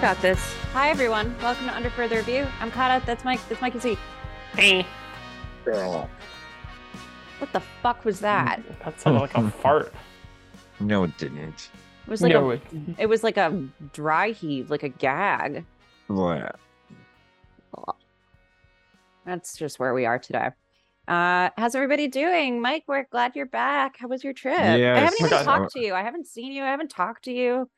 got this. Hi everyone. Welcome to Under Further Review. I'm Kata. That's Mike. That's Mikey C. Hey. What the fuck was that? That sounded like a fart. No, it didn't. It was like no, a, it- it was like a dry heave, like a gag. What? That's just where we are today. Uh, how's everybody doing? Mike, we're glad you're back. How was your trip? I Yes. haven't Oh my even God. talked to you. I haven't seen you. I haven't talked to you.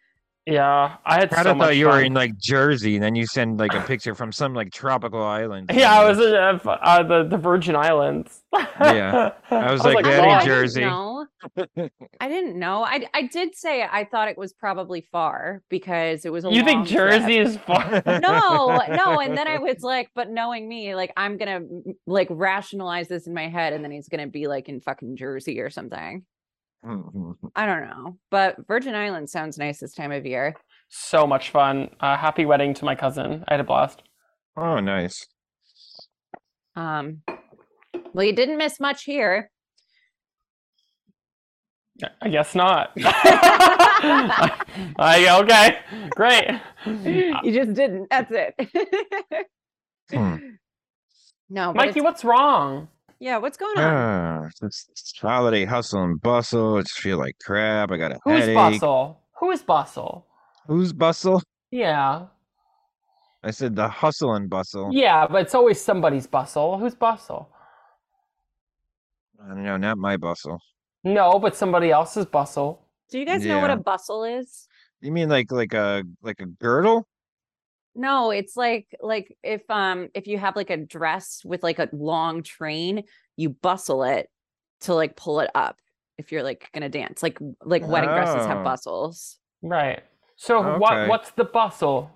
Yeah, I had I so much thought you were in like Jersey, and then you send like a picture from some like tropical island. Yeah, I was in uh, uh, the the Virgin Islands. Yeah. I was like, I, that know, ain't I Jersey. didn't. I didn't know. I I did say I thought it was probably far because it was a You think long trip. Jersey is far? no, no. And then I was like, but knowing me, like I'm gonna like rationalize this in my head, and then he's gonna be like in fucking Jersey or something. I don't know. But Virgin Islands sounds nice this time of year. so much fun. Uh, happy wedding to my cousin. I had a blast. oh, nice. Um, well, you didn't miss much here. I guess not. I, okay, great. you just didn't. That's it. Hmm. No, Mikey, what's wrong? Yeah, what's going on? Ah, it's, it's holiday hustle and bustle. I just feel like crap. I got a Who's headache. bustle? Who is bustle? Who's bustle? Yeah, I said the hustle and bustle. yeah, but it's always somebody's bustle. Who's bustle? I don't know, not my bustle. No, but somebody else's bustle. Do you guys know what a bustle is? You mean like like a like a girdle? No, it's like like if um if you have like a dress with like a long train, you bustle it to like pull it up if you're like gonna dance. Like like wedding dresses have Oh. bustles. Right. So what? What's the bustle?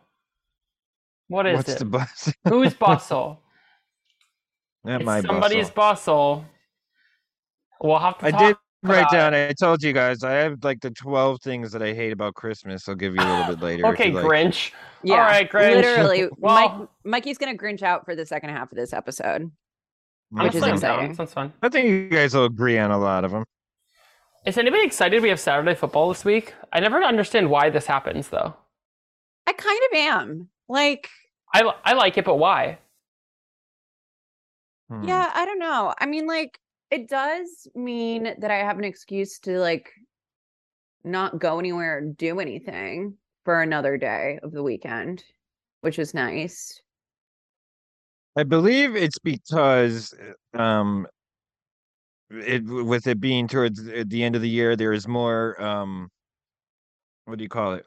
What is What's it? the bustle? Who's bustle? not It's my somebody's bustle. bustle. We'll have to I talk did write down. I told you guys I have like the twelve things that I hate about Christmas. I'll give you a little bit later. Okay, you like. Grinch. Yeah. right, Grinch. Literally, Mike Mikey's gonna grinch out for the second half of this episode. Which is fine, exciting. Sounds fun. I think you guys will agree on a lot of them. Is anybody excited we have Saturday football this week? I never understand why this happens though. I kind of am. Like, I I like it, but why? Hmm. yeah, I don't know. I mean, like, it does mean that I have an excuse to like not go anywhere or do anything for another day of the weekend, which is nice. I believe it's because um it with it being towards the the end of the year, there is more um what do you call it?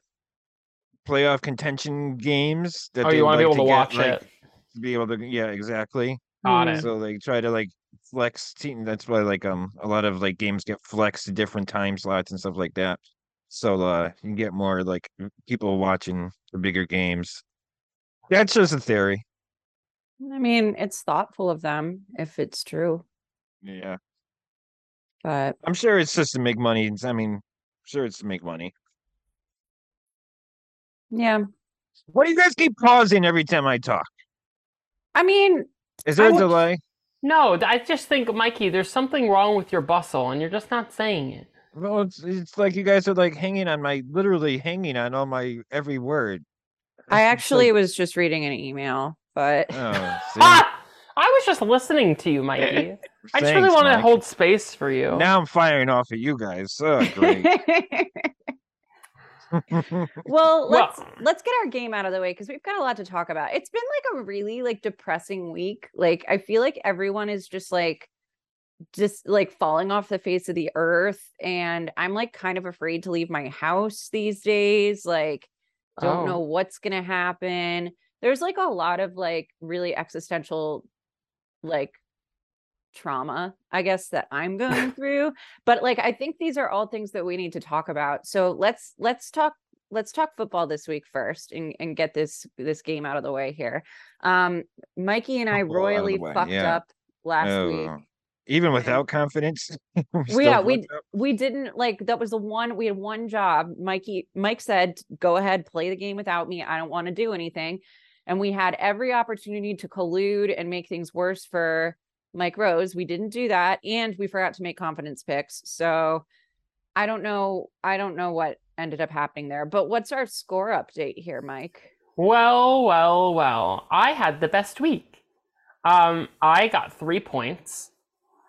Playoff contention games that Oh, you want to be able to get, watch like, it? to be able to yeah, exactly. Got it. So they try to like flex team. That's why like um a lot of like games get flexed to different time slots and stuff like that. So uh you get more like people watching the bigger games. That's just a theory. I mean, it's thoughtful of them if it's true, Yeah. but I'm sure it's just to make money. I mean, sure it's to make money. yeah. Why do you guys keep pausing every time I talk? I mean, Is there I a would- delay? No, I just think, Mikey, there's something wrong with your bustle, and you're just not saying it. Well, it's it's like you guys are like hanging on my literally hanging on all my every word. I It's actually like- was just reading an email, but oh, see? Ah! I was just listening to you, Mikey. I just really Thanks, want to Mike. hold space for you. Now I'm firing off at you guys. Oh, great. well, Well- let's let's get our game out of the way because we've got a lot to talk about. It's been like a really like depressing week. Like I feel like everyone is just like just like falling off the face of the earth and I'm like kind of afraid to leave my house these days. Like don't Oh. know what's going to happen. There's like a lot of like really existential like trauma, I guess that I'm going through. But like I think these are all things that we need to talk about. So let's let's talk let's talk football this week first and, and get this this game out of the way here. Um Mikey and I Football out of the royally fucked yeah. up last week. Oh, Even without confidence. we yeah, we up? we didn't like that was the one we had one job. Mikey Mike said, "Go ahead, play the game without me. I don't want to do anything." And we had every opportunity to collude and make things worse for Mike Rose. We didn't do that, and we forgot to make confidence picks. So I don't know. I don't know what ended up happening there. But what's our score update here, Mike? Well, well, well. I had the best week. Um, I got three points.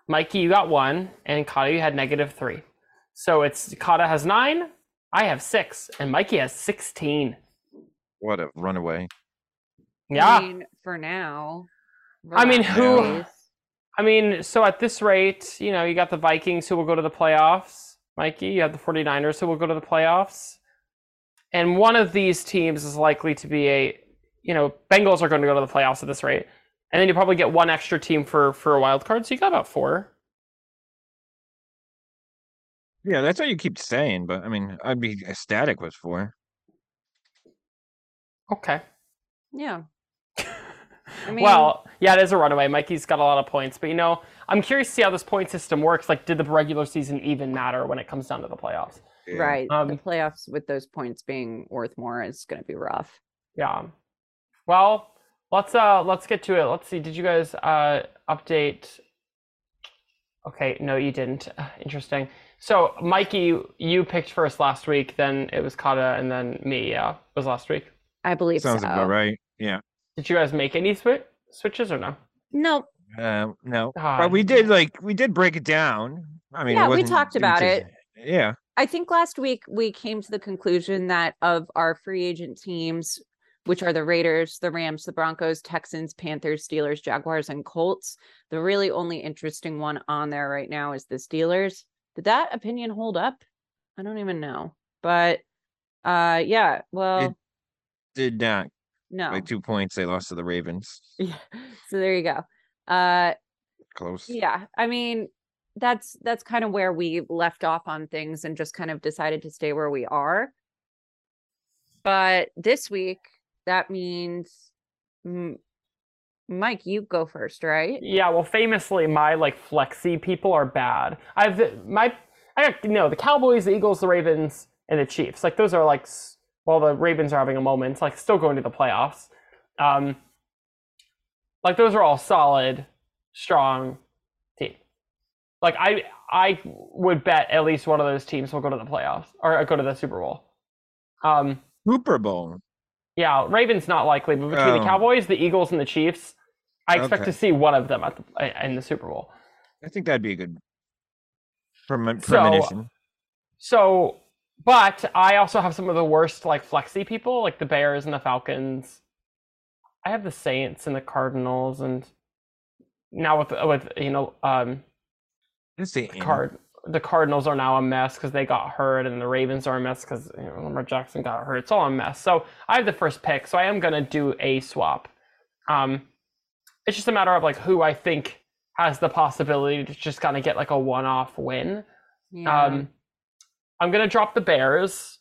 Mikey, you got one, and Kata, you had negative three. So it's Kata has nine, I have six, and Mikey has sixteen. What a runaway. Yeah. I mean, for now. I mean, who- relax. I mean, so at this rate, you know, you got the Vikings who will go to the playoffs. Mikey, you have the 49ers who will go to the playoffs. And one of these teams is likely to be a, you know, Bengals are going to go to the playoffs at this rate. And then you probably get one extra team for for a wild card, so you got about four. Yeah, that's what you keep saying, but I mean, I'd be ecstatic with four. Okay. Yeah. I mean, well, yeah, it is a runaway. Mikey's got a lot of points, but you know, I'm curious to see how this point system works. Like, did the regular season even matter when it comes down to the playoffs? Yeah. right. the Um, playoffs with those points being worth more is going to be rough. Yeah. Well, let's uh let's get to it. Let's see. Did you guys uh update? Okay, no, you didn't. Interesting. So, Mikey, you picked first last week. Then it was Kata, and then me. Yeah, was last week. I believe Sounds so. about right. Yeah. Did you guys make any swi- switches or no? No, Um, no, Ah, but we did like we did break it down. I mean, Yeah, we talked didn't about just- Yeah. I think last week we came to the conclusion that of our free agent teams, which are the Raiders, the Rams, the Broncos, Texans, Panthers, Steelers, Jaguars, and Colts, the really only interesting one on there right now is the Steelers. Did that opinion hold up? I don't even know. But uh yeah, well, Did not no. by two points. They lost to the Ravens. Yeah. So there you go. Uh Close. yeah i mean that's that's kind of where we left off on things and just kind of decided to stay where we are but this week that means M- mike you go first right Yeah, well, famously, my like flexi people are bad. I've my I got you know the Cowboys, the Eagles, the Ravens, and the Chiefs. Like those are like s- well, the Ravens are having a moment, like still going to the playoffs. Um, like those are all solid, strong teams. Like I I would bet at least one of those teams will go to the playoffs or go to the Super Bowl. Um, Super Bowl. yeah, Ravens not likely, but between the Oh. Cowboys, the Eagles, and the Chiefs, I expect Okay. to see one of them at the, in the Super Bowl. I think that'd be a good premen- So- premonition. So, but I also have some of the worst like flexy people, like the Bears and the Falcons. I have the Saints and the Cardinals, and now with with you know um Let's the card the Cardinals are now a mess because they got hurt, and the Ravens are a mess because you know, Lamar Jackson got hurt. It's all a mess. So I have the first pick, so I am gonna do a swap. Um, it's just a matter of like who I think has the possibility to just kind of get like a one-off win. yeah Um, I'm gonna drop the Bears.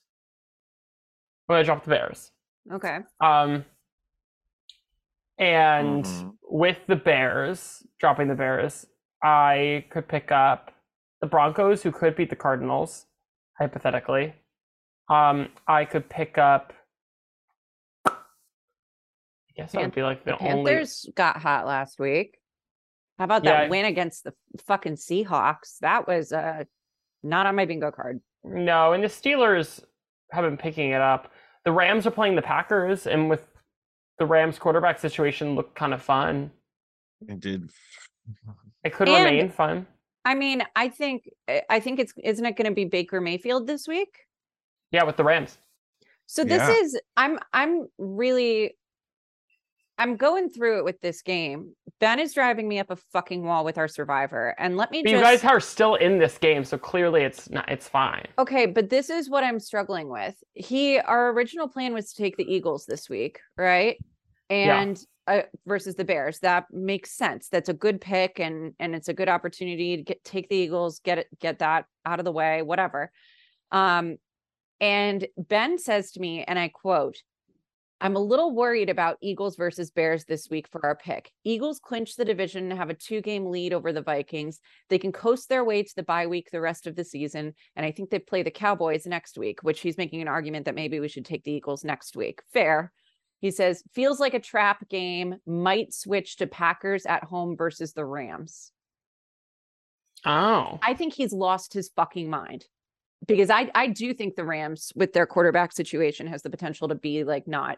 I'm gonna drop the Bears. okay Um, and Mhm. with the Bears, dropping the Bears, I could pick up the Broncos, who could beat the Cardinals, hypothetically. Um, I could pick up. I guess that would be like the, the only. panthers got hot last week how about Yeah, that I- win against the fucking seahawks that was uh not on my bingo card No, and the Steelers have been picking it up. The Rams are playing the Packers, and with the Rams quarterback situation, looked kind of fun. It did. It could And- remain fun. i mean i think I- i think it's isn't it going to be baker mayfield this week Yeah, with the Rams. So this Yeah. is I'm I'm really I'm going through it with this game. Ben is driving me up a fucking wall with our survivor. And let me But just you guys are still in this game, so clearly it's not. It's fine. Okay, but this is what I'm struggling with. He our original plan was to take the Eagles this week, right? Yeah. And uh, versus the Bears. That makes sense. That's a good pick and and it's a good opportunity to get take the Eagles, get it get that out of the way, whatever. Um and Ben says to me and I quote I'm a little worried about Eagles versus Bears this week for our pick. Eagles clinch the division and have a two game lead over the Vikings. They can coast their way to the bye week the rest of the season. And I think they play the Cowboys next week, which he's making an argument that maybe we should take the Eagles next week. Fair. He says, feels like a trap game, might switch to Packers at home versus the Rams. Oh, I think he's lost his fucking mind because I, I do think the Rams, with their quarterback situation, has the potential to be like not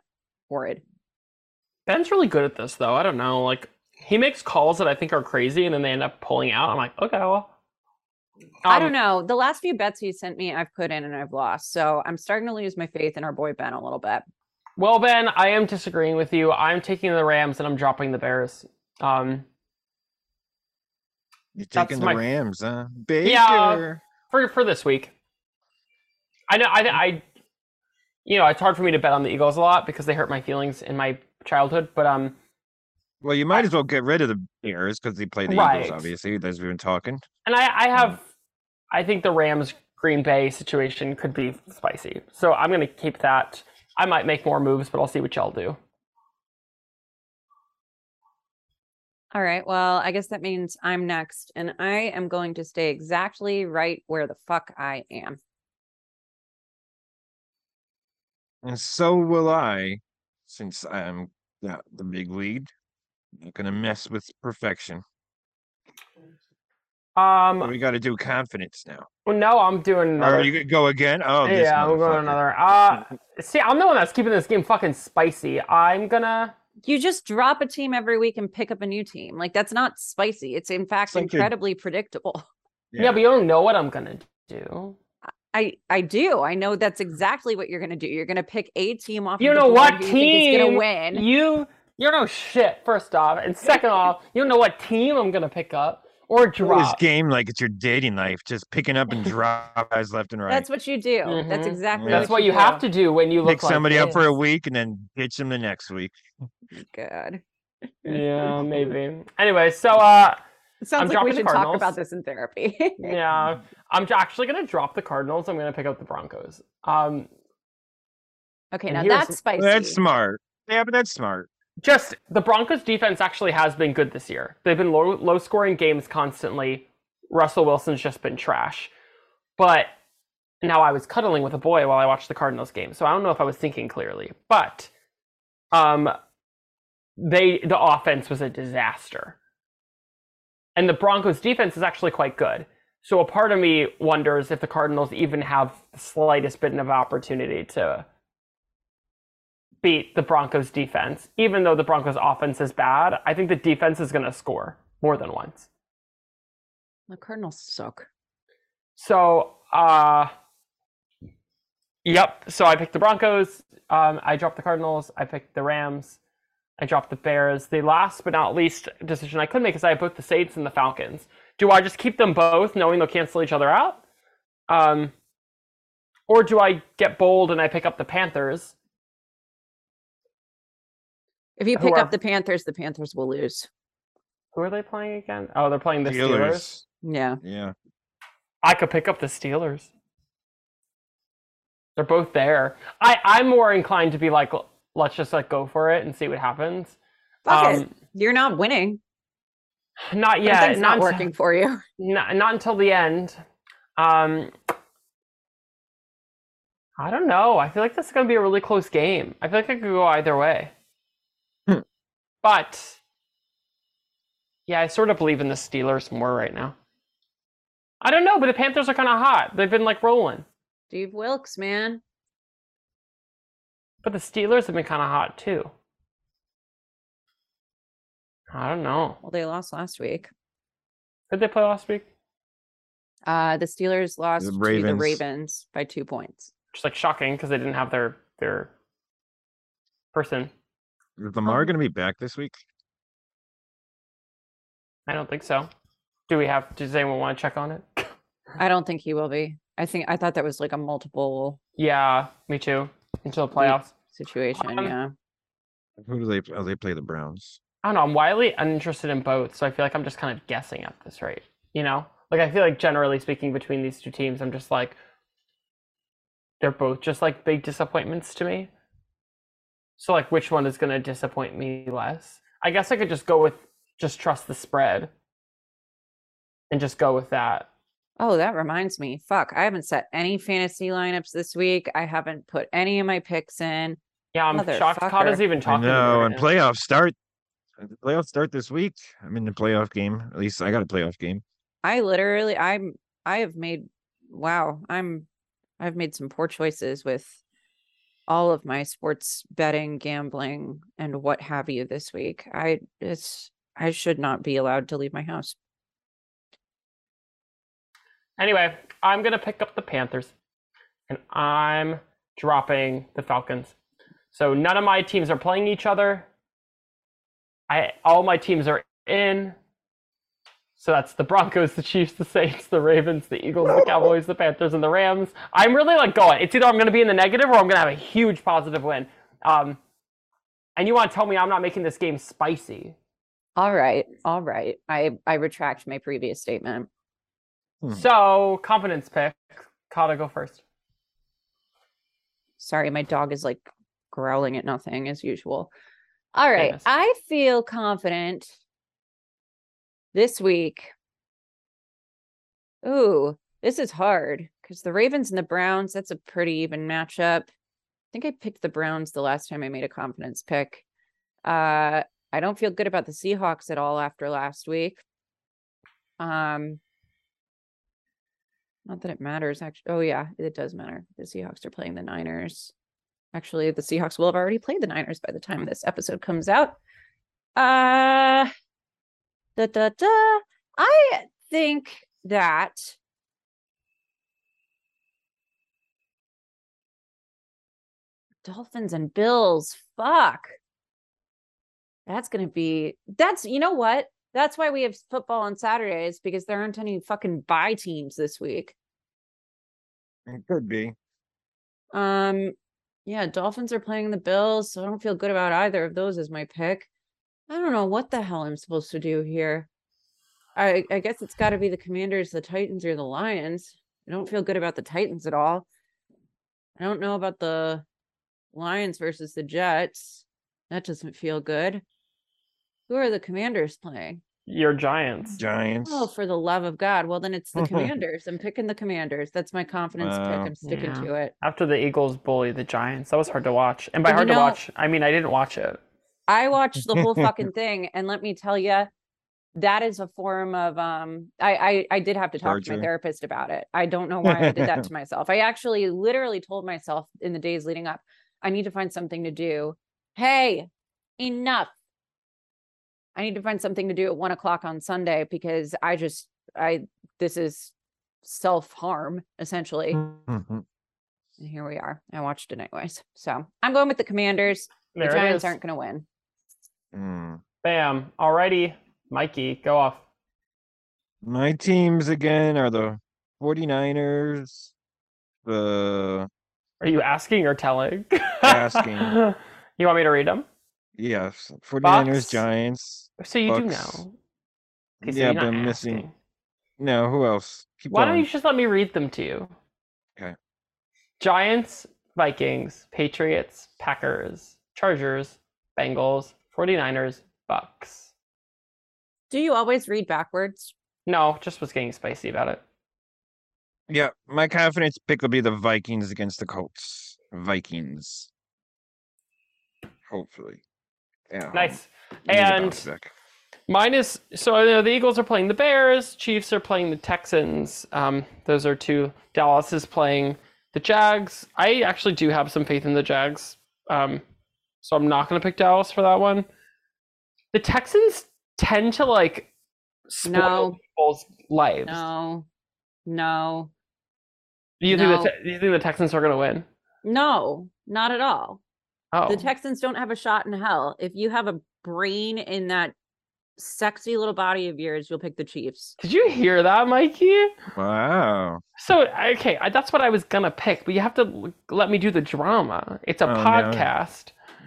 horrid. Ben's really good at this though. I don't know. Like he makes calls that I think are crazy and then they end up pulling out. I'm like, okay, well. I Um, don't know. The last few bets he sent me, I've put in and I've lost. So I'm starting to lose my faith in our boy Ben a little bit. Well, Ben, I am disagreeing with you. I'm taking the Rams and I'm dropping the Bears. Um, You're taking the my- Rams, huh? Baker. Yeah. for for this week. I know. I, I, you know, it's hard for me to bet on the Eagles a lot because they hurt my feelings in my childhood. But um, Well, you might as well get rid of the Bears because they play the Right. Eagles, obviously, as we've been talking. and I, I have, I think the Rams Green Bay situation could be spicy. So I'm gonna keep that. I might make more moves, but I'll see what y'all do. All right. Well, I guess that means I'm next, and I am going to stay exactly right where the fuck I am. And so will I, since I'm got the big lead. Not gonna mess with perfection. Um, But we got to do confidence now. well, no, I'm doing Or another. you could go again? Oh, this yeah, I'm going motherfucker. another. Uh, see, I'm the one that's keeping this game fucking spicy. I'm gonna. You just drop a team every week and pick up a new team. Like that's not spicy. It's in fact like you're- incredibly predictable. Yeah. but you don't know what I'm gonna do. I I do. I know that's exactly what you're gonna do. You're gonna pick a team off. You of the know board what who you think is gonna team win. You you don't know shit. First off, and second off, you don't know what team I'm gonna pick up or Play This drop. game like it's your dating life, just picking up and drop guys left and right. That's what you do. That's Mhm. exactly. Yeah. That's what you have to do when you look Pick like somebody up for a week and then ditch them the next week. God. Yeah, maybe. Anyway, so uh, It sounds I'm like we should talk about this in therapy. yeah, I'm actually gonna drop the Cardinals. I'm gonna pick up the Broncos. Um, Okay, now that's spicy. That's smart. Yeah, but that's smart. just the Broncos defense actually has been good this year. They've been low low scoring games constantly. Russell Wilson's just been trash. But now I was cuddling with a boy while I watched the Cardinals game, so I don't know if I was thinking clearly. But um they the offense was a disaster. And the Broncos defense is actually quite good. So a part of me wonders if the Cardinals even have the slightest bit of opportunity to beat the Broncos defense. Even though the Broncos offense is bad, I think the defense is going to score more than once. the Cardinals suck. So, uh Yep, so I picked the Broncos, um I dropped the Cardinals, I picked the Rams, I dropped the Bears. The last but not least decision I could make is I have both the Saints and the Falcons. Do I just keep them both knowing they'll cancel each other out? Um or do I get bold and I pick up the Panthers? If you pick are- up the Panthers, the Panthers will lose. Who are they playing again? Oh, they're playing the Steelers. Yeah. Yeah. I could pick up the Steelers. They're both there. I, I'm more inclined to be like, l- let's just like go for it and see what happens. Fuck it. You're not winning. Not yet. Something's not until- working for you. Not, not until the end. Um, I don't know. I feel like this is going to be a really close game. I feel like it could go either way. Hmm. But yeah, I sort of believe in the Steelers more right now. I don't know, but the Panthers are kind of hot. They've been like rolling. Steve Wilks, man. But the Steelers have been kind of hot too. I don't know. Well, they lost last week. Did they play last week? Uh, the Steelers lost to the Ravens. Ravens by two points. Just like shocking because they didn't have their their person. Is Lamar Um, going to be back this week? I don't think so. Do we have? Does anyone want to check on it? I don't think he will be. I think I thought that was like a multiple Yeah, me too. Until the Ye- playoffs. situation. Um, yeah. Who do they? Oh, they play the Browns. I don't know. I'm wildly uninterested in both, so I feel like I'm just kind of guessing at this rate. You know, like I feel like generally speaking, between these two teams, I'm just like they're both just like big disappointments to me. So like, which one is going to disappoint me less? I guess I could just go with just trust the spread and just go with that. Oh, that reminds me. Fuck, I haven't set any fantasy lineups this week. I haven't put any of my picks in. Yeah, I'm shocked. Kata's Motherfucker. even I talking. to me know. right And now. playoffs start. Uh, the playoffs start this week. I'm in the playoff game. At least I got a playoff game. I literally, I'm, I have made, wow, I'm, I've made some poor choices with all of my sports betting, gambling, and what have you this week. I it's I should not be allowed to leave my house. Anyway, I'm gonna pick up the Panthers, and I'm dropping the Falcons. So none of my teams are playing each other. I all my teams are in. So that's the Broncos, the Chiefs, the Saints, the Ravens, the Eagles, the Cowboys, the Panthers, and the Rams. I'm really like going. It's either I'm going to be in the negative or I'm going to have a huge positive win. Um, and you want to tell me I'm not making this game spicy? All right, all right. I I retract my previous statement. Hmm. So confidence pick. Kata, go first. Sorry, my dog is like growling at nothing as usual. All right, Famous. I feel confident this week. Ooh, this is hard because the Ravens and the Browns, that's a pretty even matchup. I think I picked the Browns the last time I made a confidence pick. Uh, I don't feel good about the Seahawks at all after last week. Um, not that it matters, actually. Oh, yeah, it does matter. The Seahawks are playing the Niners. Actually, the Seahawks will have already played the Niners by the time this episode comes out. Uh, da da da. I think that Dolphins and Bills. Fuck. That's gonna be. That's you know what. That's why we have football on Saturdays because there aren't any fucking bye teams this week. It could be. Um, yeah, Dolphins are playing the Bills, so I don't feel good about either of those as my pick. I don't know what the hell I'm supposed to do here. I I guess it's got to be the Commanders, the Titans, or the Lions. I don't feel good about the Titans at all. I don't know about the Lions versus the Jets. That doesn't feel good. Who are the Commanders playing? Your Giants. Giants. Oh, for the love of God. Well, then it's the Commanders. I'm picking the Commanders. That's my confidence pick. I'm sticking Yeah. to it. After the Eagles bully the Giants, that was hard to watch. And by And you hard to know- watch, I mean I didn't watch it. I watched the whole fucking thing, and let me tell you, that is a form of um. I I, I did have to talk to Torture. my therapist about it. I don't know why I did that to myself. I actually literally told myself in the days leading up, I need to find something to do. Hey, enough. I need to find something to do at one o'clock on Sunday because I just I this is self harm essentially. Mhm. And here we are. I watched it anyways. So I'm going with the Commanders. There the Giants aren't going to win. Mm. Bam. Alrighty. Mikey, go off. My teams again are the 49ers, the Are you asking or telling? Asking. you want me to read them? yes, 49ers, Bucks. Giants. So you do know. Okay, so yeah, you're but I'm missing. No, who else? Keep Why don't you just let me read them to you? Okay. Giants, Vikings, Patriots, Packers, Chargers, Bengals, 49ers, Bucks. Do you always read backwards? No, just was getting spicy about it. Yeah, my confidence pick will be the Vikings against the Colts. Vikings. Hopefully. Yeah. Nice. we need a And. Mine is so I know the Eagles are playing the Bears, Chiefs are playing the Texans. Um, those are two. Dallas is playing the Jags. I actually do have some faith in the Jags, um, so I'm not going to pick Dallas for that one. The Texans tend to like spoil No. people's lives. No, no, Do you think the Te- do you think the Texans are going to win? no, not at all. Oh, The Texans don't have a shot in hell. If you have a brain in that sexy little body of yours, you'll pick the Chiefs. did you hear that, Mikey? Wow. So okay, I, that's what I was gonna pick, but you have to l- let me do the drama. It's a Oh, no.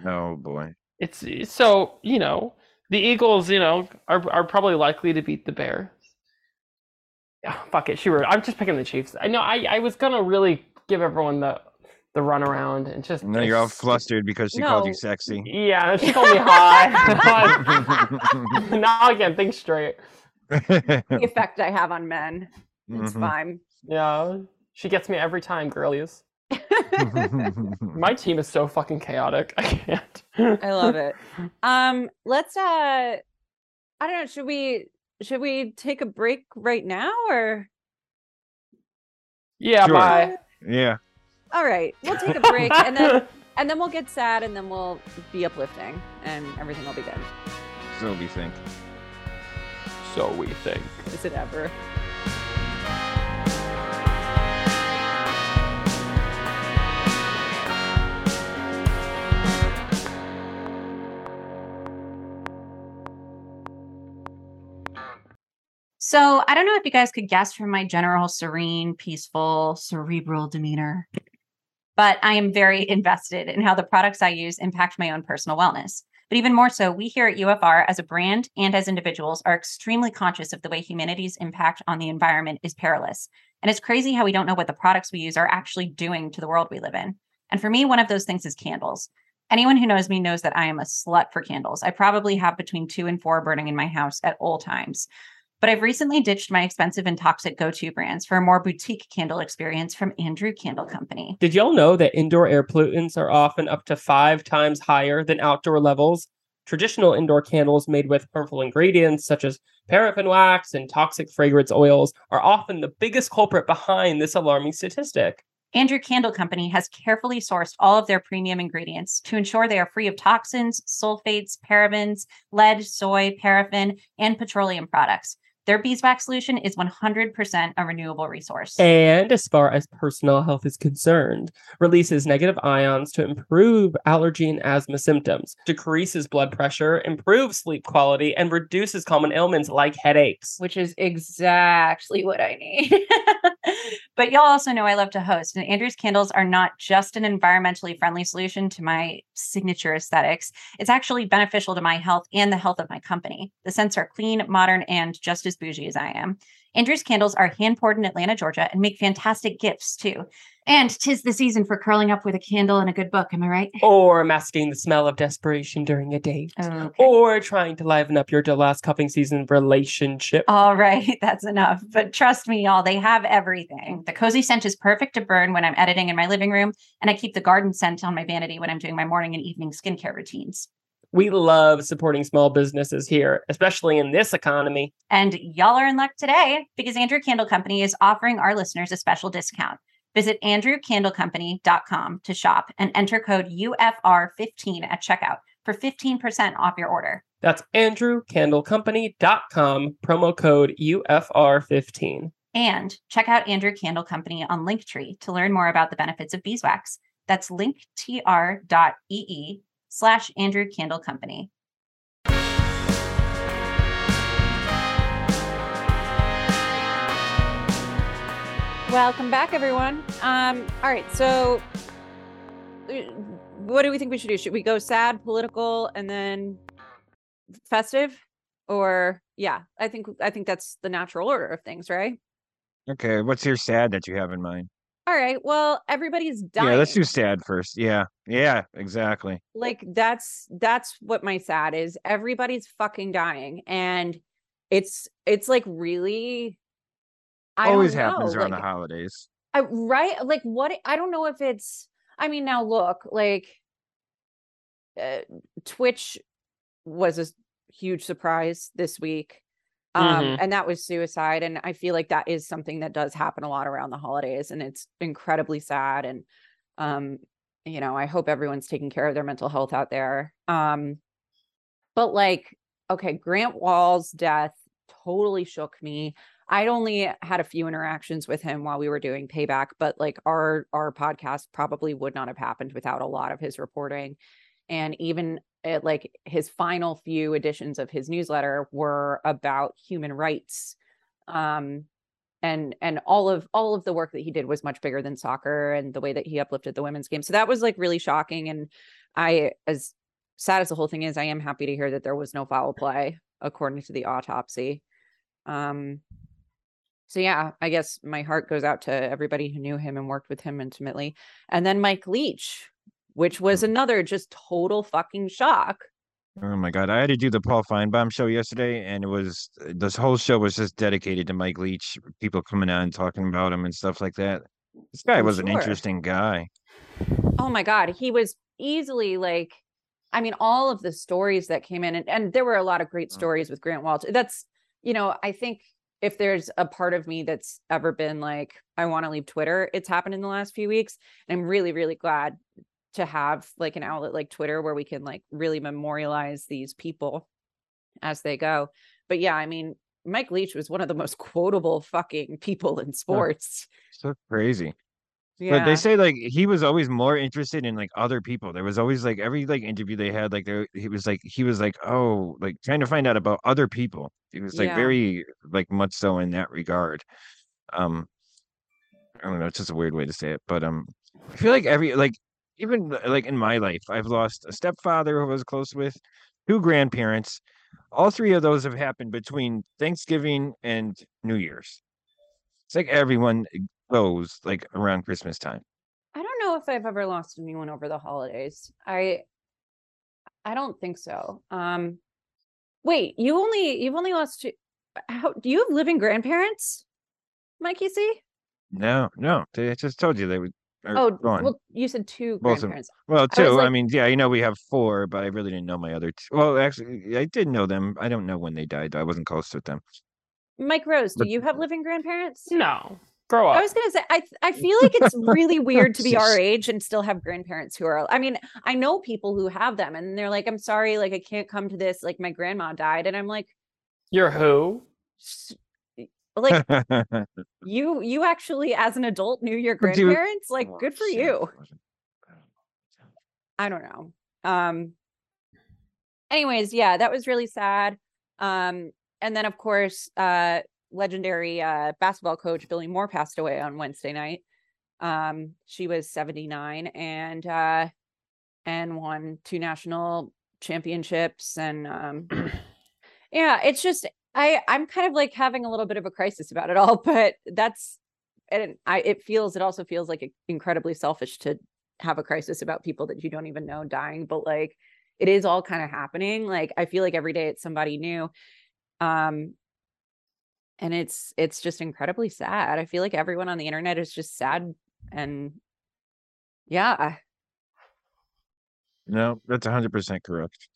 Oh boy. It's so you know the Eagles, you know, are are probably likely to beat the Bears. Yeah, fuck it, sure. I'm just picking the Chiefs. I know. I I was gonna really give everyone the the runaround and just. No, you're all flustered because she called you sexy. Yeah, she called me high. now I can't think straight. The effect I have on men, it's Mhm. fine. Yeah, she gets me every time, girlies. My team is so fucking chaotic. I can't. I love it. Um, let's uh I don't know, should we should we take a break right now or Yeah, Sure. bye. yeah. All right, we'll take a break and then and then we'll get sad and then we'll be uplifting and everything will be good. So we think. So we think. Is it ever? So I don't know if you guys could guess from my general serene, peaceful, cerebral demeanor, but I am very invested in how the products I use impact my own personal wellness. But even more so, we here at UFR, as a brand and as individuals, are extremely conscious of the way humanity's impact on the environment is perilous. And it's crazy how we don't know what the products we use are actually doing to the world we live in. And for me, one of those things is candles. Anyone who knows me knows that I am a slut for candles. I probably have between two and four burning in my house at all times. But I've recently ditched my expensive and toxic go to brands for a more boutique candle experience from Andrew Candle Company. Did y'all know that indoor air pollutants are often up to five times higher than outdoor levels? Traditional indoor candles made with harmful ingredients such as paraffin wax and toxic fragrance oils are often the biggest culprit behind this alarming statistic. Andrew Candle Company has carefully sourced all of their premium ingredients to ensure they are free of toxins, sulfates, parabens, lead, soy, paraffin, and petroleum products. Their beeswax solution is 100% a renewable resource. And as far as personal health is concerned, releases negative ions to improve allergy and asthma symptoms, decreases blood pressure, improves sleep quality, and reduces common ailments like headaches. Which is exactly what I need. but y'all also know I love to host, and Andrew's candles are not just an environmentally friendly solution to my signature aesthetics. It's actually beneficial to my health and the health of my company. The scents are clean, modern, and just as bougie as I am. Andrew's candles are hand poured in Atlanta, Georgia, and make fantastic gifts too. And tis the season for curling up with a candle and a good book, am I right? Or masking the smell of desperation during a date. Okay. Or trying to liven up your last cuffing season relationship. All right, that's enough. But trust me, y'all, they have everything. The cozy scent is perfect to burn when I'm editing in my living room, and I keep the garden scent on my vanity when I'm doing my morning and evening skincare routines. We love supporting small businesses here, especially in this economy. And y'all are in luck today because Andrew Candle Company is offering our listeners a special discount. Visit andrewcandlecompany.com to shop and enter code UFR15 at checkout for 15% off your order. That's andrewcandlecompany.com, promo code UFR15. And check out Andrew Candle Company on Linktree to learn more about the benefits of beeswax. That's linktr.ee slash Andrew Candle Company. Welcome back, everyone. Um, all right, so uh, what do we think we should do? Should we go sad, political, and then festive? Or yeah, I think I think that's the natural order of things, right? Okay, what's your sad that you have in mind? All right. Well, everybody's dying. Yeah, let's do sad first. Yeah, yeah, exactly. like that's that's what my sad is. Everybody's fucking dying, and it's it's like really. I Always happens around like, the holidays. I, right like what i don't know if it's i mean now look like uh, twitch was a huge surprise this week um Mhm. and that was suicide and i feel like that is something that does happen a lot around the holidays and it's incredibly sad and um you know i hope everyone's taking care of their mental health out there um but like okay grant wahl's death totally shook me I'd only had a few interactions with him while we were doing payback, but like our our podcast probably would not have happened without a lot of his reporting. And even at like his final few editions of his newsletter were about human rights. Um and and all of all of the work that he did was much bigger than soccer and the way that he uplifted the women's game. So that was like really shocking. And I as sad as the whole thing is, I am happy to hear that there was no foul play according to the autopsy. Um so yeah, I guess my heart goes out to everybody who knew him and worked with him intimately. And then Mike Leach, which was another just total fucking shock. Oh my god, I had to do the Paul Finebaum show yesterday, and it was this whole show was just dedicated to Mike Leach. People coming on talking about him and stuff like that. This guy I'm was an interesting guy. Oh my god, he was easily like I mean all of the stories that came in and, and there were a lot of great Mm. stories with Grant Walter. That's you know, I think if there's a part of me that's ever been like I want to leave Twitter, it's happened in the last few weeks and I'm really really glad to have like an outlet like Twitter where we can like really memorialize these people as they go. But yeah, I mean, Mike Leach was one of the most quotable fucking people in sports. So crazy. Yeah. But they say like he was always more interested in like other people. There was always like every like interview they had, like there he was like he was like, oh, like trying to find out about other people. He was like Yeah. very like much so in that regard. Um I don't know, it's just a weird way to say it, but um I feel like every like even uh, like in my life, I've lost a stepfather who I was close with, two grandparents. All three of those have happened between Thanksgiving and New Year's. It's like everyone goes like around Christmas time. I don't know if I've ever lost anyone over the holidays. I I don't think so. Um wait, you only you've only lost two how do you have living grandparents? Mikey C? No, no, they I just told you they would. Are Oh, gone. well, you said two Both of 'em. grandparents. well, two. I like- mean, yeah, you know we have four, but I really didn't know my other. Two. Well, actually, I did know them. I don't know when they died. though. I wasn't close with them. Mike Rose, do But- you have living grandparents? No, grow up. I was gonna say I I feel like it's really weird to be our age and still have grandparents who are I mean, I know people who have them and they're like, I'm sorry, like I can't come to this, like my grandma died. And I'm like, You're who? Like you you actually as an adult knew your But do you- grandparents? Like good for you. I don't know. Um anyways, yeah, that was really sad. Um and then of course, uh legendary uh basketball coach Billie Moore passed away on Wednesday night. Um she was 79 and uh and won two national championships and um yeah, it's just I I'm kind of like having a little bit of a crisis about it all, but that's and I it feels it also feels like incredibly selfish to have a crisis about people that you don't even know dying, but like it is all kind of happening. Like I feel like every day it's somebody new. Um and it's it's just incredibly sad. I feel like everyone on the internet is just sad and yeah. No, that's hundred percent correct.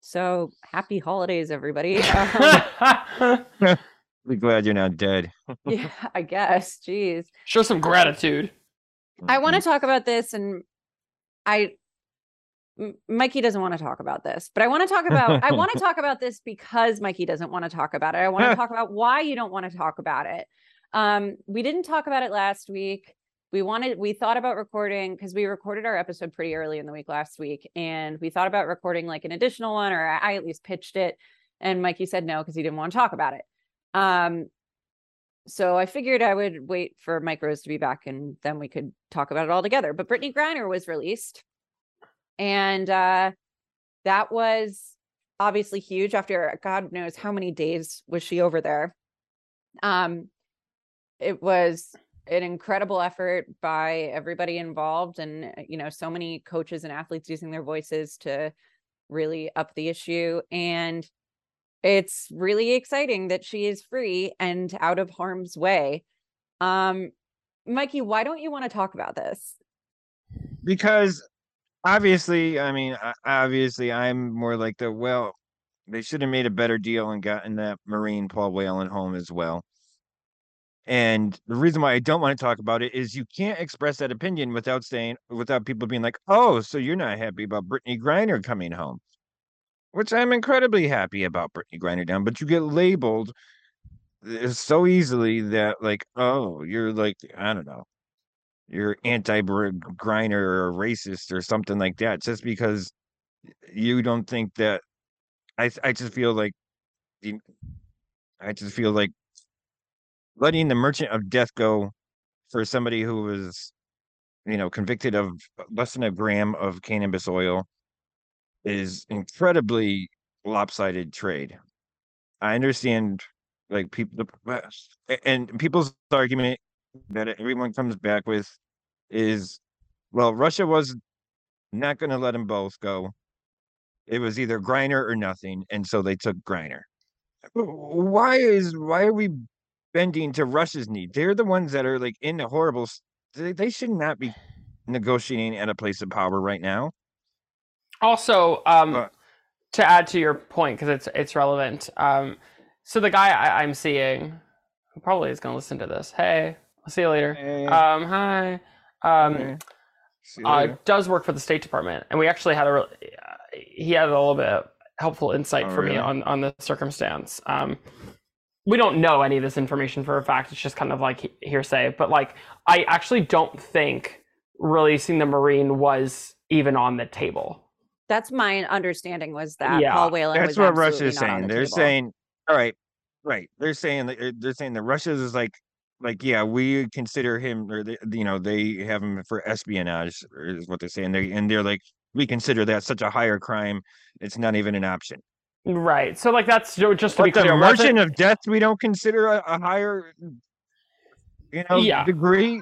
So happy holidays, everybody. Um, Be glad you're not dead. yeah, I guess. Jeez. Show some gratitude. I want to talk about this, and I, M- Mikey doesn't want to talk about this, but I want to talk about. I want to talk about this because Mikey doesn't want to talk about it. I want to talk about why you don't want to talk about it. Um, we didn't talk about it last week. We wanted. We thought about recording because we recorded our episode pretty early in the week last week, and we thought about recording like an additional one, or I at least pitched it, and Mikey said no because he didn't want to talk about it. Um, so I figured I would wait for Mike Rose to be back and then we could talk about it all together. But Brittany Griner was released. And uh that was obviously huge after God knows how many days was she over there. Um it was an incredible effort by everybody involved and you know so many coaches and athletes using their voices to really up the issue and it's really exciting that she is free and out of harm's way. Um, Mikey, why don't you want to talk about this? because obviously, I mean, obviously, I'm more like the well. They should have made a better deal and gotten that Marine Paul Whelan home as well. And the reason why I don't want to talk about it is you can't express that opinion without saying, without people being like, "Oh, so you're not happy about Brittany Griner coming home," which I'm incredibly happy about Brittany Griner down. But you get labeled uh, so easily that, like, oh, you're like, I don't know, you're anti Griner or racist or something like that, just because you don't think that. I I just feel like, I just feel like letting the merchant of death go for somebody who was, you know, convicted of less than a gram of cannabis oil is incredibly lopsided trade. I understand, like people, the and people's argument that everyone comes back with is, well, Russia was not going to let them both go. It was either Griner or nothing, and so they took Griner. Why is why are we bending to Russia's need? They're the ones that are like in the horrible. They, they should not be negotiating at a place of power right now. Also, um, Uh, to add to your point, because it's it's relevant. Um, so the guy I, I'm seeing, who probably is going to listen to this. Hey, I'll see you later. Eh, Um, hi. Um. See you uh, does work for the State Department, and we actually had a re- uh, he had a little bit helpful insight Oh, for me on on the circumstance. Um, we don't know any of this information for a fact; it's just kind of like hearsay. But like, I actually don't think releasing the Marine was even on the table. That's my understanding was that Yeah, Paul Whelan That's was what Russia is saying. the They're table. saying, all right, right. They're saying that they're saying that Russia's is like, like yeah, we consider him, or they, you know, they have him for espionage, is what they're saying. They and they're like, we consider that such a higher crime, it's not even an option. Right. So like that's just to But the clear. wasn't- merchant of death, we don't consider a, a higher, you know, Yeah. degree.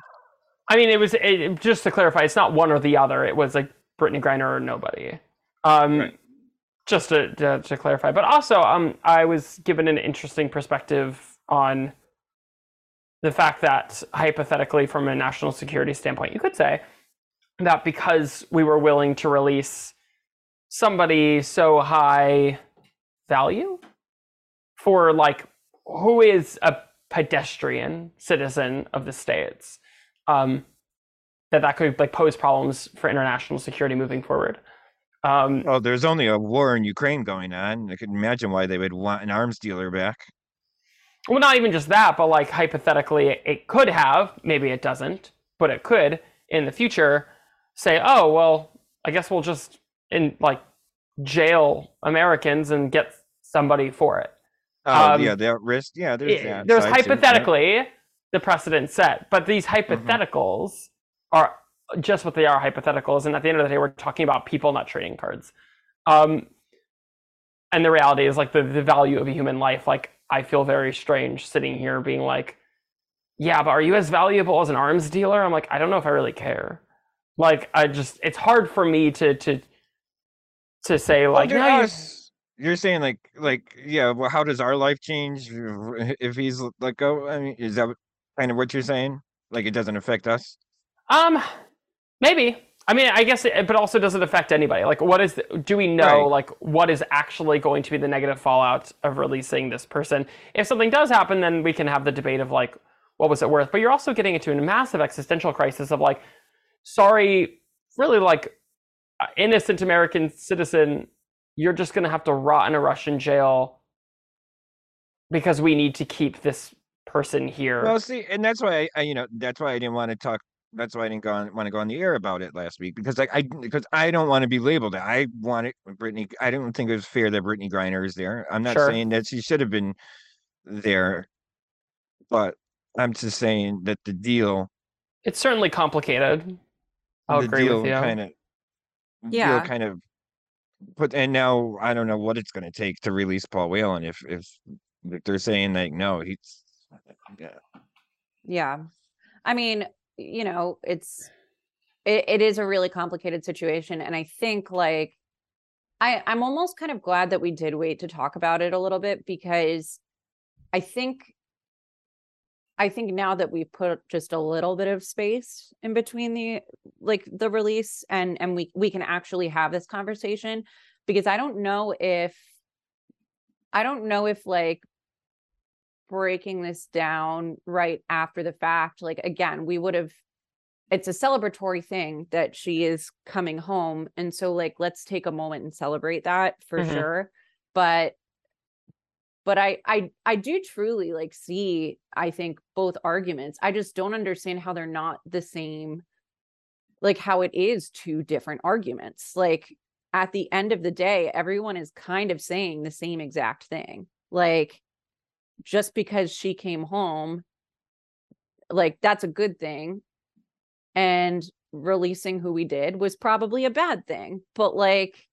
I mean, it was it- just to clarify. It's not one or the other. It was like Brittany Griner or nobody. Um, Right. Just to, to to clarify, but also, um, I was given an interesting perspective on the fact that hypothetically, from a national security standpoint, you could say that because we were willing to release somebody so high value for like who is a pedestrian citizen of the states um, that that could like pose problems for international security moving forward. Um, Oh, there's only a war in Ukraine going on. I can imagine why they would want an arms dealer back. Well, not even just that, but like hypothetically, it, could have. Maybe it doesn't, but it could in the future say, "Oh, well, I guess we'll just in like jail Americans and get somebody for it." Oh, Um, yeah, that risk. Yeah, there's it- that. there's side to it, yeah. hypothetically the precedent set, but these Mm-hmm. hypotheticals are just what they are hypotheticals. And at the end of the day, we're talking about people, not trading cards. Um, and the reality is like the, the value of a human life. Like I feel very strange sitting here being like, yeah, but are you as valuable as an arms dealer? I'm like, I don't know if I really care. Like I just, it's hard for me to to to say like, Under no, you- us, you're saying like like yeah. Well, how does our life change if- he's let go? I mean, is that kind of what you're saying? Like it doesn't affect us? Um, maybe. I mean, I guess, it, but also does it affect anybody? Like, what is? The, do we know Right. like what is actually going to be the negative fallout of releasing this person? If something does happen, then we can have the debate of like, what was it worth? But you're also getting into a massive existential crisis of like, sorry, really like, uh, innocent American citizen, you're just gonna have to rot in a Russian jail because we need to keep this person here. Well, see, and that's why I, I you know that's why I didn't want to talk. That's why I didn't go on, want to go on the air about it last week because like I because I don't want to be labeled. I want it, Brittany. I don't think it was fair that Brittany Griner is there. I'm not Sure. saying that she should have been there, but I'm just saying that the deal, it's certainly complicated. I'll the agree deal with you. kind of, Yeah. kind of put. And now I don't know what it's going to take to release Paul Whelan if if if they're saying like no, he's yeah. Yeah. I mean, you know, it's it, it is a really complicated situation. And I think like I, I'm almost kind of glad that we did wait to talk about it a little bit because I think I think now that we've put just a little bit of space in between the like the release and and we we can actually have this conversation because I don't know if I don't know if like breaking this down right after the fact like again we would have it's a celebratory thing that she is coming home and so like let's take a moment and celebrate that for Mhm. sure but but I I I do truly like see I think both arguments I just don't understand how they're not the same like how it is two different arguments like at the end of the day everyone is kind of saying the same exact thing like just because she came home like that's a good thing and releasing who we did was probably a bad thing but like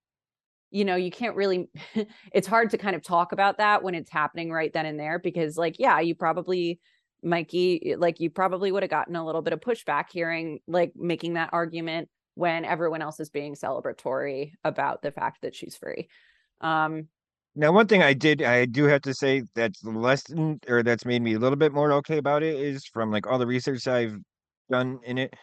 you know you can't really it's hard to kind of talk about that when it's happening right then and there because like yeah you probably mikey like you probably would have gotten a little bit of pushback hearing like making that argument when everyone else is being celebratory about the fact that she's free um Now, one thing I did, I do have to say that's lessened or that's made me a little bit more okay about it is from like all the research I've done in it.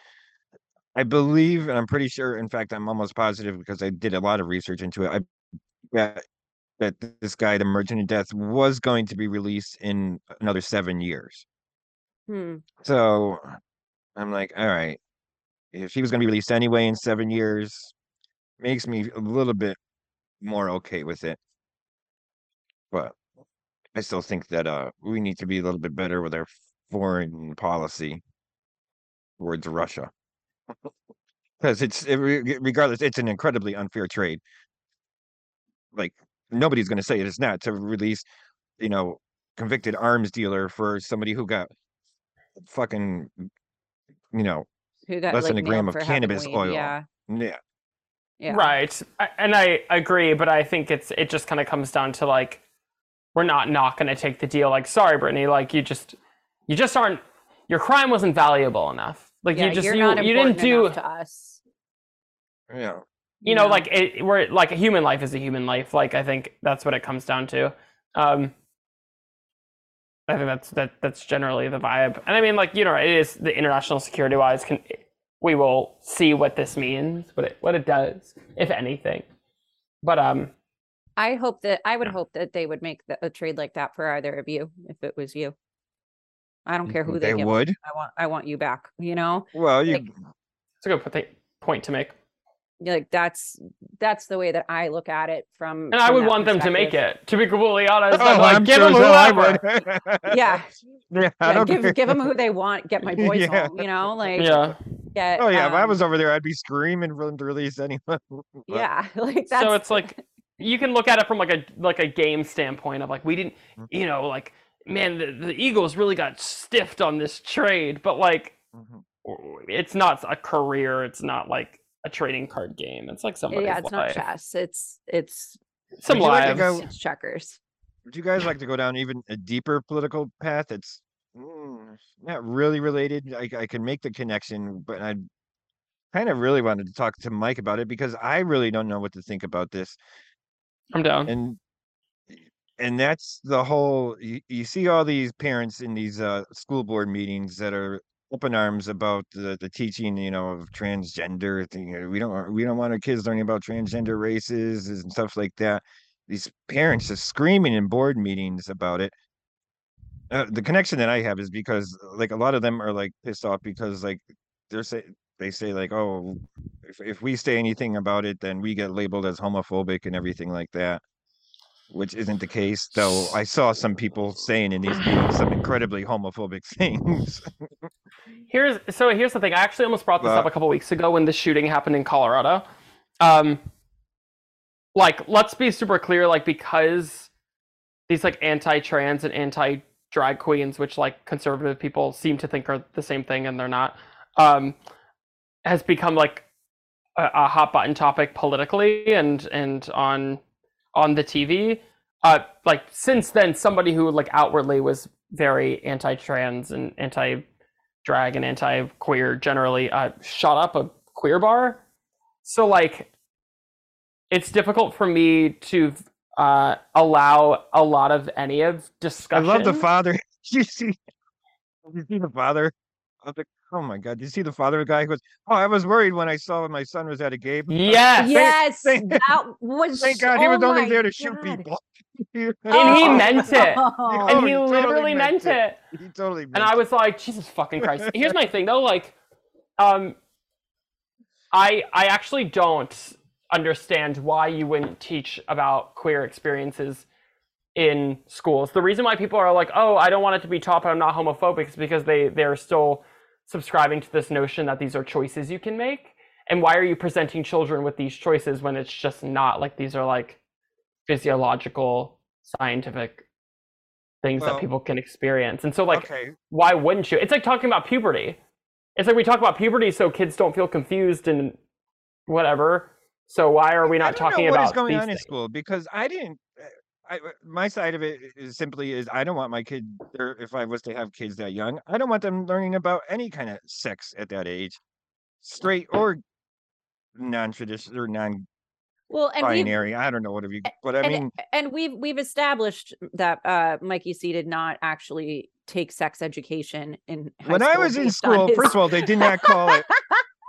I believe, and I'm pretty sure, in fact, I'm almost positive because I did a lot of research into it. I that that this guy, the Merchant of Death, was going to be released in another seven years. hmm. So I'm like, all right. if he was going to be released anyway in seven years, makes me a little bit more okay with it. But I still think that uh we need to be a little bit better with our foreign policy towards Russia. Because it's it, re- regardless, it's an incredibly unfair trade. Like nobody's going to say it is not to release, you know, convicted arms dealer for somebody who got fucking, you know, Who got less than a gram of cannabis weed, oil. Yeah. yeah, Yeah. Right. I- And I agree, but I think it's it just kind of comes down to like we're not not going to take the deal. Like, sorry, Brittany, like you just you just aren't your crime wasn't valuable enough. Like Yeah, you just you're you, didn't do to us. yeah. you know No. like it we're like a human life is a human life. Like I think that's what it comes down to. Um I think that's that that's generally the vibe. And I mean like you know it is the international security wise can we will see what this means, what it what it does, if anything. But um I hope that I would hope that they would make the, a trade like that for either of you if it was you. I don't care who they, they give. would. I want I want you back. You know, Well, you Like- It's a good point- point to make. like that's that's the way that I look at it from. And I would want them to make it. To be completely honest, Oh, I'm like, I'm give sure them as hell I whoever. Yeah. yeah, Yeah, give care. give them who they want. Get my boys Yeah. home. You know, like Yeah. get. Oh yeah, if I um, was over there, I'd be screaming for them to release anyone. Yeah, like that's. So it's like you can look at it from like a like a game standpoint of like we didn't, Mhm. you know, like man, the, the Eagles really got stiffed on this trade, but like Mhm. it's not a career. It's not like a trading card game. It's like somebody's yeah, it's not chess. It's it's Some Would you like to go- it's checkers. Would you guys like to go down even a deeper political path? It's mm, not really related. I, I can make the connection, but I kind of really wanted to talk to Mike about it because I really don't know what to think about this. I'm down. and and that's the whole you, you see all these parents in these uh school board meetings that are up in arms about the, the teaching you know of transgender thing uh, we don't we don't want our kids learning about transgender races and stuff like that these parents are screaming in board meetings about it uh, the connection that i have is because like a lot of them are like pissed off because like they're say they say like oh if, if we say anything about it then we get labeled as homophobic and everything like that which isn't the case though i saw some people saying in these meetings some incredibly homophobic things Here's so here's the thing. I actually almost brought this up a couple weeks ago when the shooting happened in Colorado. Um, like let's be super clear, like because these like anti-trans and anti-drag queens, which like conservative people seem to think are the same thing and they're not, um, has become like a, a hot button topic politically and and on on the TV. Uh, like since then, somebody who like outwardly was very anti-trans and anti drag and anti-queer generally uh, shot up a queer bar. So like, it's difficult for me to uh, allow a lot of any of discussion. i love the father you see you see the father of the oh my god Did you see the father of the guy who goes oh i was worried when i saw my son was at a game Yes. Yes, thank- that was. thank god he was oh only there to shoot people And he Oh. meant it. Oh. and Oh, he he totally literally meant meant it. it. he totally meant it. and meant I it. was like, Jesus fucking Christ. Here's my thing though, like, um, I I actually don't understand why you wouldn't teach about queer experiences in schools. The reason why people are like, oh, I don't want it to be taught, but I'm not homophobic, is because they they're still subscribing to this notion that these are choices you can make. And why are you presenting children with these choices when it's just not like these are like physiological, scientific things Well, that people can experience? And so like okay why wouldn't you? It's like talking about puberty. It's like we talk about puberty so kids don't feel confused and whatever. So why are we not talking know what about is going on in things? school because I didn't. Uh, I my side of it is simply is I don't want my kid or if I was to have kids that young, I don't want them learning about any kind of sex at that age, straight or non-traditional or non-binary. Well, and we've I don't know whatever you. But I and, mean, and we've we've established that uh Mikey C did not actually take sex education in high when I was in school, his- first of all, they did not call it.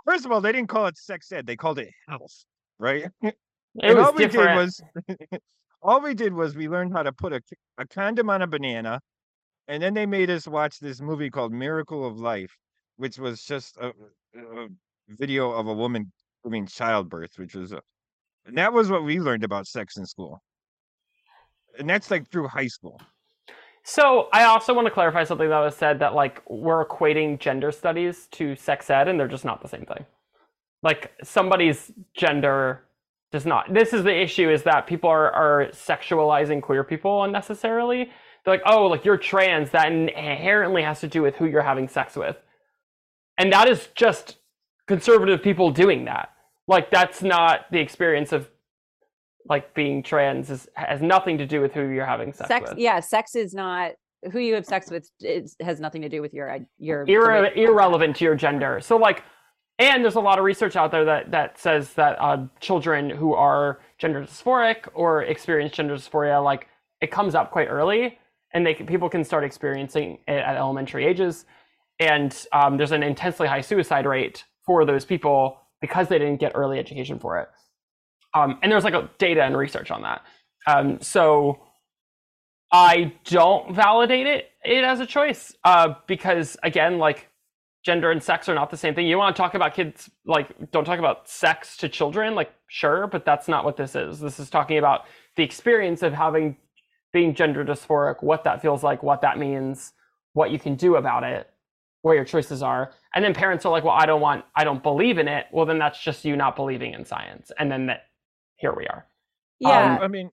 First of all, they didn't call it sex ed; they called it health, right? It and was all we different. did was all we did was we learned how to put a, a condom on a banana and then they made us watch this movie called miracle of life which was just a, a video of a woman giving childbirth, which was, a, and that was what we learned about sex in school, and that's like through high school. So I also want to clarify something that was said that like we're equating gender studies to sex ed, and they're just not the same thing. Like somebody's gender does not. This is the issue: is that people are are sexualizing queer people unnecessarily. They're like, oh, like you're trans. That inherently has to do with who you're having sex with, and that is just conservative people doing that. Like that's not the experience of like being trans is has nothing to do with who you're having sex, sex with. yeah sex is not who you have sex with it has nothing to do with your your Irre- irrelevant to your gender. So like, and there's a lot of research out there that that says that uh, children who are gender dysphoric or experience gender dysphoria, like it comes up quite early, and they people can start experiencing it at elementary ages, and um, there's an intensely high suicide rate for those people because they didn't get early education for it. Um, and there's like a data and research on that. Um, so I don't validate it it as a choice uh, because again, like gender and sex are not the same thing. You want to talk about kids like don't talk about sex to children, like sure, but that's not what this is. This is talking about the experience of having being gender dysphoric, what that feels like, what that means, what you can do about it, where your choices are. And then parents are like, "Well, I don't want I don't believe in it." Well, then that's just you not believing in science. And then that here we are. yeah um, I mean,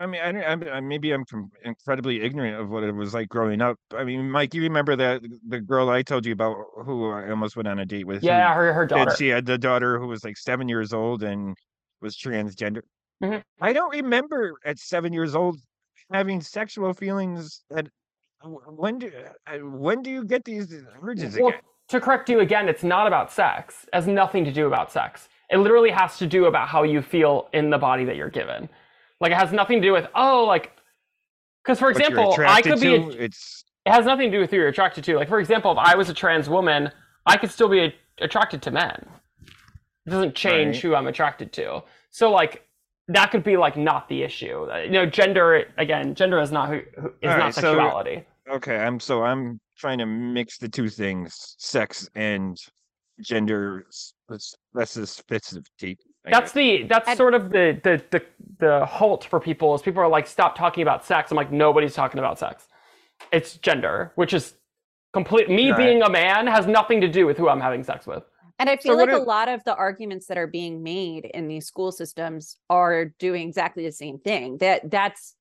I mean, I, I maybe I'm incredibly ignorant of what it was like growing up. I mean, Mike, you remember that the girl I told you about who I almost went on a date with? Yeah, her her daughter. she had the daughter who was like seven years old and was transgender. Mhm. I don't remember at seven years old having sexual feelings. That when do uh, when do you get these urges Well, again? to correct you again, it's not about sex. It has nothing to do about sex. It literally has to do about how you feel in the body that you're given. Like it has nothing to do with oh like because for example, I could be a, it's it has nothing to do with who you're attracted to. Like for example, if I was a trans woman, I could still be a, attracted to men. It doesn't change Right. who I'm attracted to. So like that could be like not the issue. Uh, You know, gender again, gender is not who, who is All not right, so- sexuality. okay. I'm so I'm trying to mix the two things, sex and gender specificity. I That's guess. the that's And- sort of the, the the the halt for people is people are like stop talking about sex. I'm like nobody's talking about sex. It's gender, which is complete. Me Right. being a man has nothing to do with who I'm having sex with. And I feel what like a lot of the arguments that are being made in these school systems are doing exactly the same thing. That that's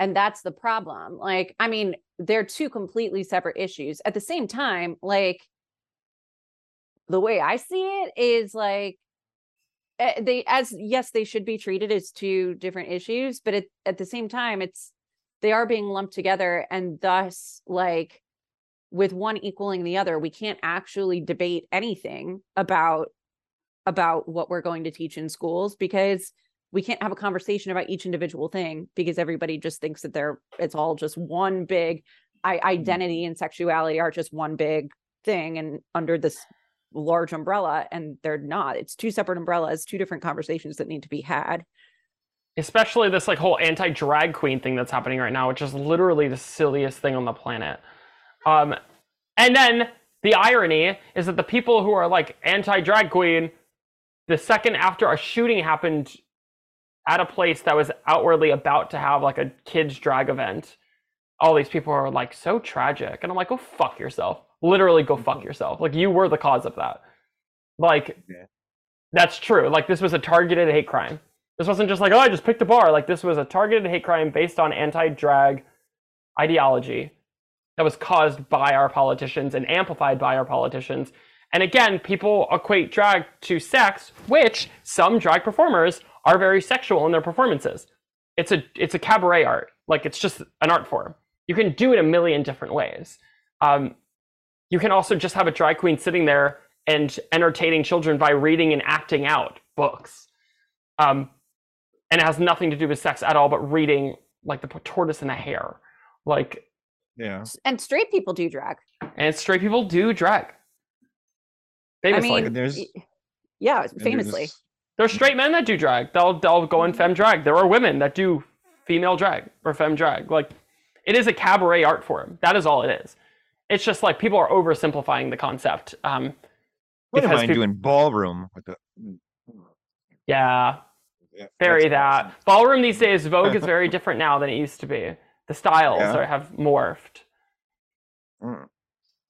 and that's the problem. Like, I mean, they're two completely separate issues. At the same time, like the way I see it is like Eh, they as yes, they should be treated as two different issues, but at, at the same time, it's they are being lumped together and thus like with one equaling the other we can't actually debate anything about about what we're going to teach in schools because we can't have a conversation about each individual thing because everybody just thinks that they're it's all just one big I, mm-hmm. identity and sexuality are just one big thing and under this large umbrella and they're not it's two separate umbrellas two different conversations that need to be had Especially this like whole anti drag queen thing that's happening right now, which is literally the silliest thing on the planet. Um, and then the irony is that the people who are like anti drag queen, the second after a shooting happened at a place that was outwardly about to have like a kids drag event, all these people are like so tragic. And I'm like, go fuck yourself. Literally go fuck yourself. Like you were the cause of that. Like Yeah. that's true. Like this was a targeted hate crime. This wasn't just like, oh, I just picked a bar. Like this was a targeted hate crime based on anti-drag ideology that was caused by our politicians and amplified by our politicians. And again, people equate drag to sex, which some drag performers are very sexual in their performances. It's a it's a cabaret art. Like it's just an art form. You can do it a million different ways. Um, you can also just have a drag queen sitting there and entertaining children by reading and acting out books. Um, and it has nothing to do with sex at all, but reading like the tortoise and the hare. Like, Yeah. And straight people do drag and straight people do drag. Famously. i mean there's- yeah famously there's- There's straight men that do drag. They'll they'll go in femme drag. There are women that do female drag or femme drag. Like it is a cabaret art form. That is all it is. It's just like people are oversimplifying the concept. Um, Wouldn't because mind peop- doing ballroom with the. Yeah, Yeah, very that. awesome. Ballroom these days, Vogue is very different now than it used to be. The styles Yeah. are, have morphed. Mm.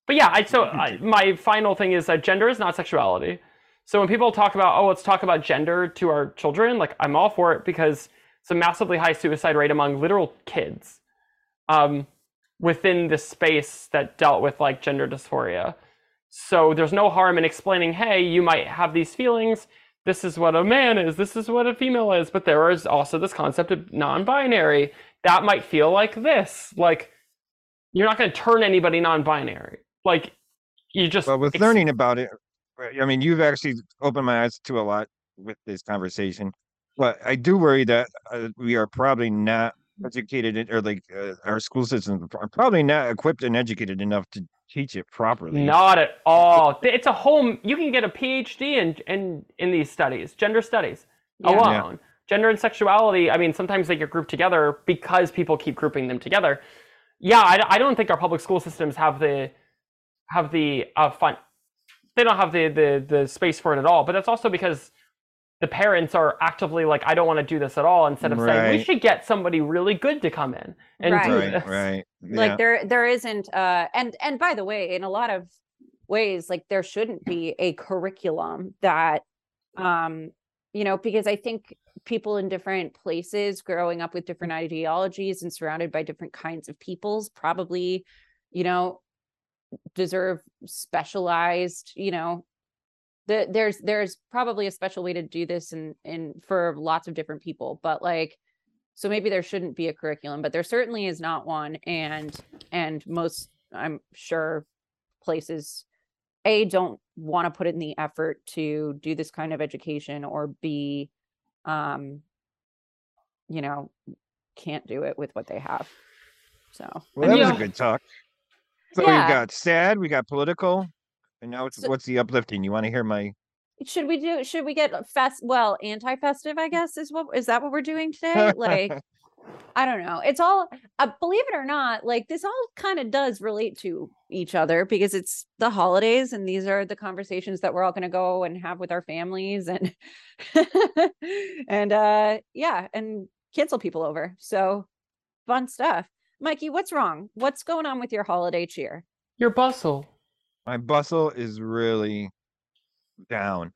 But yeah, I so. I, my final thing is that gender is not sexuality. So when people talk about oh let's talk about gender to our children, like I'm all for it because it's a massively high suicide rate among literal kids, um, within the space that dealt with like gender dysphoria. So there's no harm in explaining, hey, you might have these feelings. This is what a man is. This is what a female is. But there is also this concept of non-binary that might feel like this. Like you're not going to turn anybody non-binary. Like you just Well, with ex- learning about it, I mean, you've actually opened my eyes to a lot with this conversation. But I do worry that uh, we are probably not educated in, or like uh, our school systems are probably not equipped and educated enough to teach it properly. Not at all. It's a whole. You can get a PhD in in in these studies, gender studies Yeah. alone. Gender and sexuality. I mean, sometimes they get grouped together because people keep grouping them together. Yeah, I, I don't think our public school systems have the have the uh, fun. They don't have the, the the space for it at all. But that's also because the parents are actively like, I don't want to do this at all. Instead of saying we should get somebody really good to come in and Right. do Right, this. right. like there there isn't uh and and by the way in a lot of ways like there shouldn't be a curriculum that um you know because i think people in different places growing up with different ideologies and surrounded by different kinds of peoples probably you know deserve specialized you know the, there's there's probably a special way to do this and and for lots of different people but like so maybe there shouldn't be a curriculum but there certainly is not one and and most i'm sure places a don't want to put in the effort to do this kind of education or b um you know can't do it with what they have so Well, that was Yeah. a good talk. So Yeah. we got sad, we got political, and now it's So- what's the uplifting? You want to hear my? should we do should we get fest well anti-festive i guess is what is that what we're doing today like I don't know. It's all, uh, believe it or not, like this all kind of does relate to each other because it's the holidays and these are the conversations that we're all going to go and have with our families and, and, uh, yeah, and cancel people over. So fun stuff. Mikey, what's wrong? What's going on with your holiday cheer? Your bustle. My bustle is really down.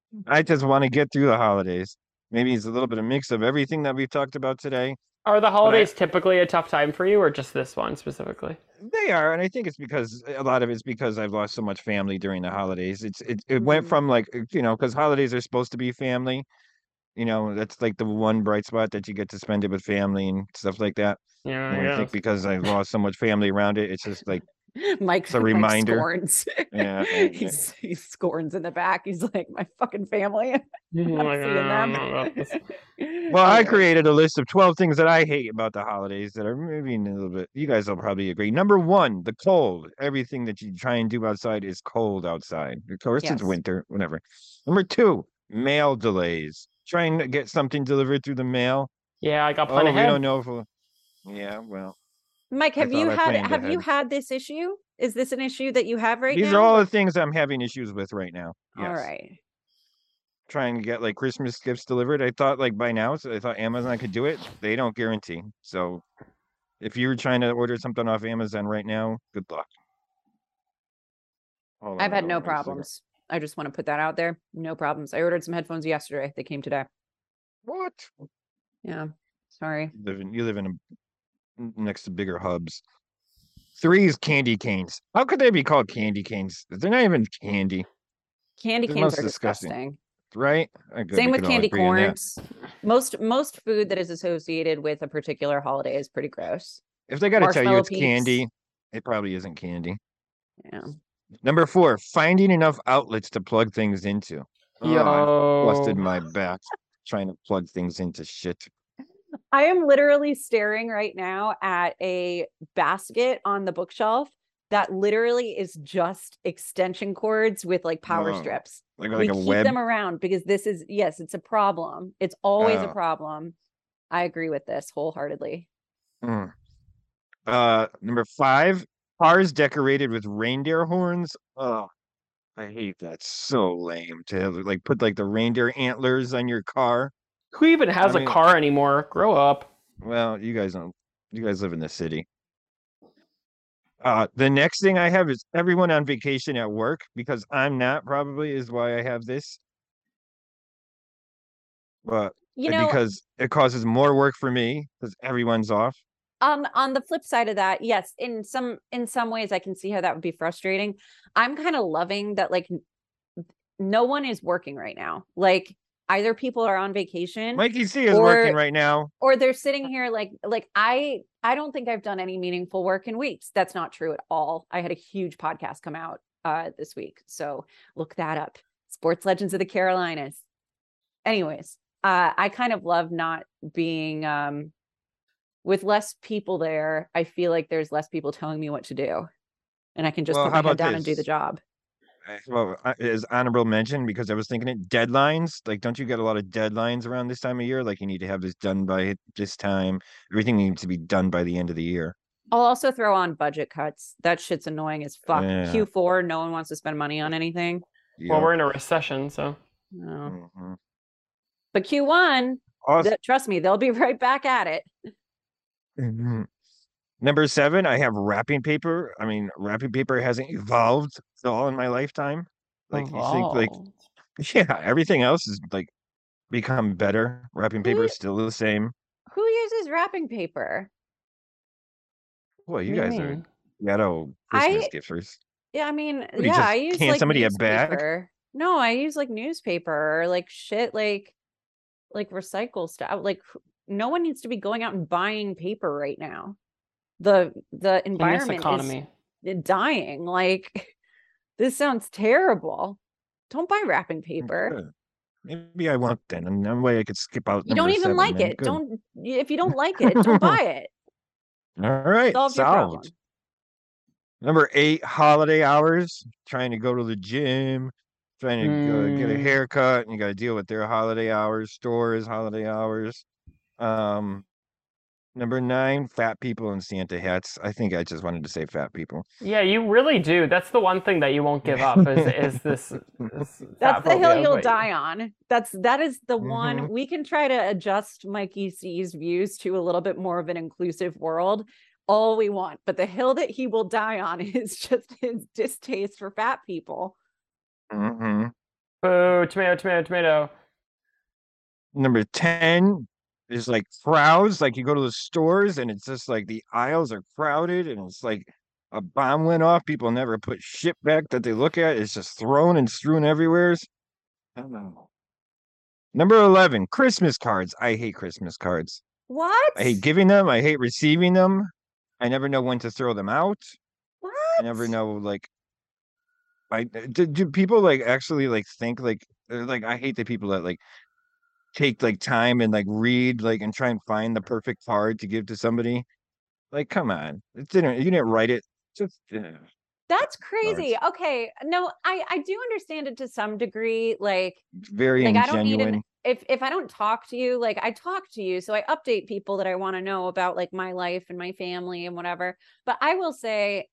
I just want to get through the holidays. Maybe it's a little bit of mix of everything that we've talked about today. Are the holidays typically a tough time for you, or just this one specifically? They are, and I think it's because a lot of it's because I've lost so much family during the holidays. It's it it went Mhm. from like uh, you know because holidays are supposed to be family. You know that's like the one bright spot that you get to spend it with family and stuff like that. Yeah, And I think because I've lost so much family around it, it's just like Mike, It's a Mike reminder. scorns. Yeah, yeah. he's, he scorns in the back. He's like, my fucking family. I'm like, seeing oh I don't know about this. them. Well, I created a list of 12 things that I hate about the holidays that are maybe a little bit, you guys will probably agree. Number one, the cold. Everything that you try and do outside is cold outside. Of course, Yes. it's winter, whatever. Number two, mail delays. Trying to get something delivered through the mail. Yeah, I got Oh, plan we don't know if we'll. Yeah, well, Mike, have you had have you had this issue? Is this an issue that you have right these now? These are all the things I'm having issues with right now. Yes. All right. Trying to get like Christmas gifts delivered. I thought like by now, so I thought Amazon could do it. They don't guarantee. So if you're trying to order something off Amazon right now, good luck. Hold I've had no problems. I just want to put that out there. No problems. I ordered some headphones yesterday. They came today. What? Yeah. Sorry. You live in, you live in a, next to bigger hubs. Three is candy canes. How could they be called candy canes? They're not even candy, Candy They're canes most are disgusting. disgusting. right? I Same we with candy agree on that. corns. Most most food that is associated with a particular holiday is pretty gross. If they got to tell you it's Peeps. candy, it probably isn't candy. Yeah. Number four, finding enough outlets to plug things into. Oh, I've busted my back trying to plug things into shit. I am literally staring right now at a basket on the bookshelf that literally is just extension cords with like power Whoa. strips. Like, we like a keep web. them around because this is yes, it's a problem. It's always a Oh. problem. I agree with this wholeheartedly. Mm. Uh, number five, cars decorated with reindeer horns. Oh, I hate that. So lame to have, like put like the reindeer antlers on your car. Who even has I a mean- car anymore? Grow up. Well, you guys don't. You guys live in the city. Uh, the next thing I have is everyone on vacation at work because I'm not. Probably is why I have this. But You know, because it causes more work for me because everyone's off. on on the flip side of that yes in some in some ways i can see how that would be frustrating i'm kind of loving that like no one is working right now like either people are on vacation Mikey C is working right now. or they're sitting here like like i i don't think i've done any meaningful work in weeks. That's not true at all. I had a huge podcast come out uh this week so look that up. Sports legends of the carolinas. Anyways uh i kind of love not being um with less people there i feel like there's less people telling me what to do and i can just Well, put my head down and do the job Well, as honorable mention because I was thinking it deadlines. Like, don't you get a lot of deadlines around this time of year? Like, you need to have this done by this time. Everything needs to be done by the end of the year. i'll also throw on budget cuts that shit's annoying as fuck Yeah. q4 no one wants to spend money on anything Well, we're in a recession, so no. Mhm. but q1 Also, Th- trust me, they'll be right back at it. Mhm. Number seven, I have wrapping paper. I mean, wrapping paper hasn't evolved at all in my lifetime. Like you think, like yeah, everything else is like become better. Wrapping paper is still the same. Who uses wrapping paper? Boy, you What guys are mean? ghetto Christmas I- gifters. Yeah, I mean, you yeah, I use like somebody a bag? No, I use like newspaper or like shit, like like recycle stuff. Like no one needs to be going out and buying paper right now. The the environment economy. is dying. Like this sounds terrible. Don't buy wrapping paper. Good. Maybe I won't then, and that way I could skip out. You don't even seven like it. Good. Don't if you don't like it, don't buy it. All right, Solve solved. Number eight, holiday hours. Trying to go to the gym, trying to go get a Mm. haircut, and you got to deal with their holiday hours. Stores holiday hours. Um, number nine, fat people in Santa hats. I think I just wanted to say fat people. Yeah, you really do. That's the one thing that you won't give up is is this. this That's the hill you'll but- die on. That's that is the Mhm. one we can try to adjust Mikey C's views to a little bit more of an inclusive world all we want. But the hill that he will die on is just his distaste for fat people. hmm Boo! Tomato! Tomato! Tomato! Number 10 is like crowds. Like you go to the stores and it's just like the aisles are crowded and it's like a bomb went off. People never put shit back that they look at. It's just thrown and strewn everywhere. I don't know. Number 11, Christmas cards. I hate Christmas cards. What? I hate giving them. I hate receiving them. I never know when to throw them out. what? I never know like I uh, do, do people like actually like think like uh, like I hate the people that like take like time and like read like and try and find the perfect card to give to somebody. Like, come on. It didn't you didn't write it. Just yeah. That's crazy. Okay. No, I I do understand it to some degree. Like very like I don't need an if if I don't talk to you, like I talk to you, so I update people that I want to know about like my life and my family and whatever. But I will say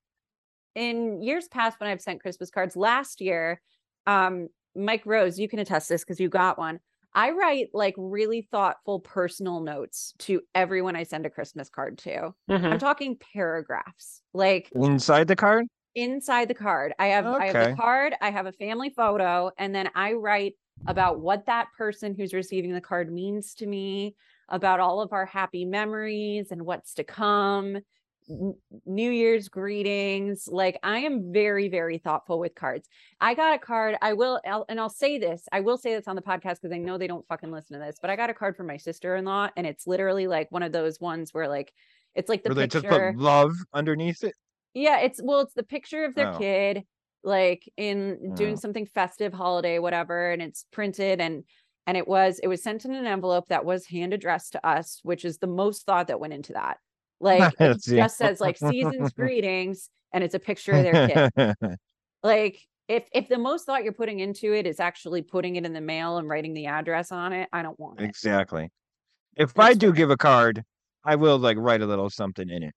in years past when I've sent Christmas cards last year, um Mike Rose, you can attest this because you got one. I write like really thoughtful personal notes to everyone I send a Christmas card to. Mhm. I'm talking paragraphs. Like Inside the card? inside the card i have i have the card i have a family photo and then i write about what that person who's receiving the card means to me about all of our happy memories and what's to come new year's greetings like i am very very thoughtful with cards i got a card i will I'll, and i'll say this i will say this on the podcast because i know they don't fucking listen to this but i got a card from my sister-in-law and it's literally like one of those ones where like it's like the Where they just put love underneath it? yeah, it's well, it's the picture of their Oh. kid, like in doing Oh. something festive, holiday, whatever, and it's printed and and it was it was sent in an envelope that was hand addressed to us, which is the most thought that went into that. Like it just says like season's greetings, and it's a picture of their kid. Like if if the most thought you're putting into it is actually putting it in the mail and writing the address on it, I don't want it. exactly. If I do fair. give a card, I will like write a little something in it.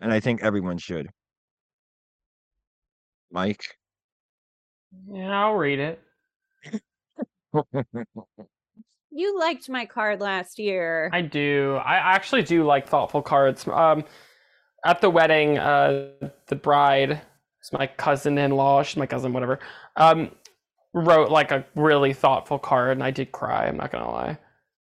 And I think everyone should. Mike. Yeah, I'll read it. You liked my card last year. I do. I actually do like thoughtful cards. Um, at the wedding, uh, the bride, is my cousin-in-law, she's my cousin, whatever. Um, wrote like a really thoughtful card, and I did cry. I'm not gonna lie.